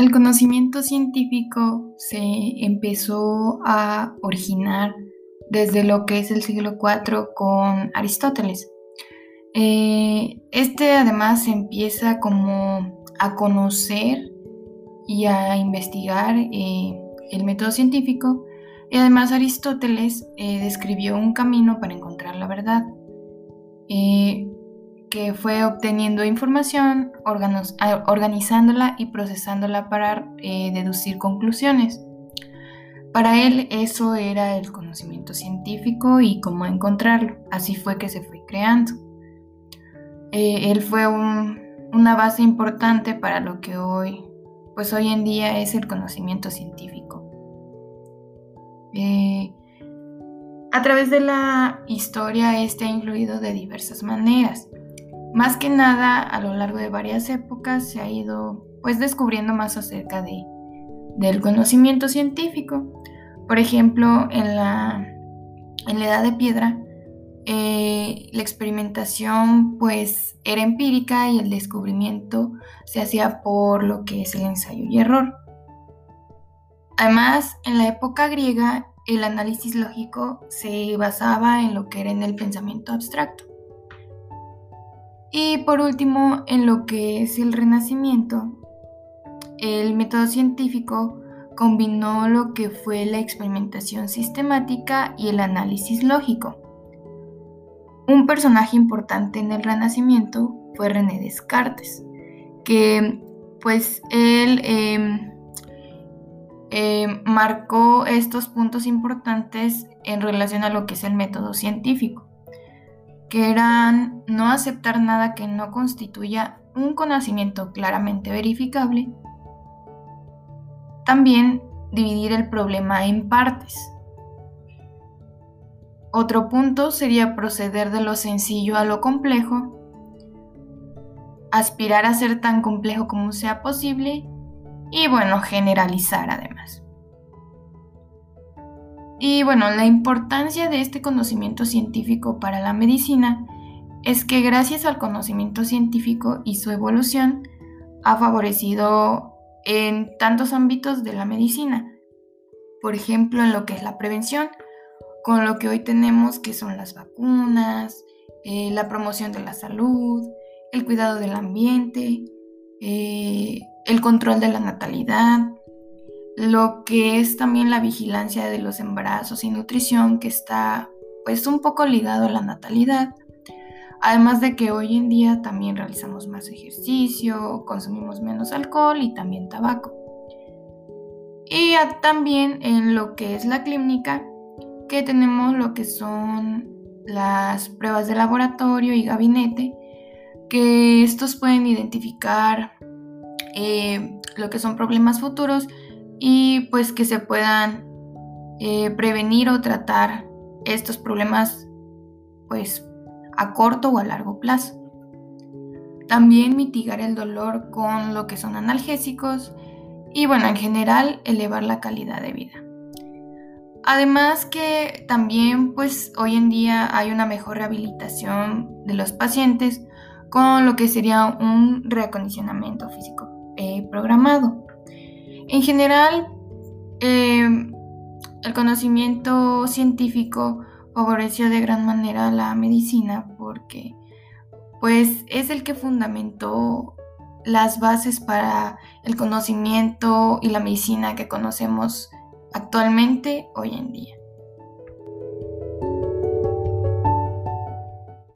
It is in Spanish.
El conocimiento científico se empezó a originar desde lo que es el siglo IV con Aristóteles. Eh, este además empieza como a conocer y a investigar eh, el método científico y además Aristóteles eh, describió un camino para encontrar la verdad que fue obteniendo información, organizándola y procesándola para eh, deducir conclusiones. Para él eso era el conocimiento científico y cómo encontrarlo. Así fue que se fue creando. Eh, él fue una base importante para lo que hoy, pues hoy en día es el conocimiento científico. Eh, a través de la historia este ha influido de diversas maneras. Más que nada, a lo largo de varias épocas se ha ido pues descubriendo más acerca de, del conocimiento científico. Por ejemplo, en la, en la Edad de Piedra, eh, la experimentación pues era empírica y el descubrimiento se hacía por lo que es el ensayo y error. Además, en la época griega, el análisis lógico se basaba en lo que era en el pensamiento abstracto. Y por último, en lo que es el Renacimiento, el método científico combinó lo que fue la experimentación sistemática y el análisis lógico. Un personaje importante en el Renacimiento fue René Descartes, que pues él em, em, marcó estos puntos importantes en relación a lo que es el método científico que eran no aceptar nada que no constituya un conocimiento claramente verificable. También dividir el problema en partes. Otro punto sería proceder de lo sencillo a lo complejo, aspirar a ser tan complejo como sea posible y bueno, generalizar además. Y bueno, la importancia de este conocimiento científico para la medicina es que gracias al conocimiento científico y su evolución ha favorecido en tantos ámbitos de la medicina. Por ejemplo, en lo que es la prevención, con lo que hoy tenemos que son las vacunas, eh, la promoción de la salud, el cuidado del ambiente, eh, el control de la natalidad, lo que es también la vigilancia de los embarazos y nutrición que está pues un poco ligado a la natalidad. Además de que hoy en día también realizamos más ejercicio, consumimos menos alcohol y también tabaco. Y también en lo que es la clínica, que tenemos lo que son las pruebas de laboratorio y gabinete, que estos pueden identificar eh, lo que son problemas futuros y pues que se puedan eh, prevenir o tratar estos problemas pues a corto o a largo plazo. También mitigar el dolor con lo que son analgésicos y bueno, en general elevar la calidad de vida. Además que también pues hoy en día hay una mejor rehabilitación de los pacientes con lo que sería un reacondicionamiento físico eh, programado. En general, em, el conocimiento científico favoreció de gran manera la medicina porque pues es el que fundamentó las bases para el conocimiento y la medicina que conocemos actualmente hoy en día.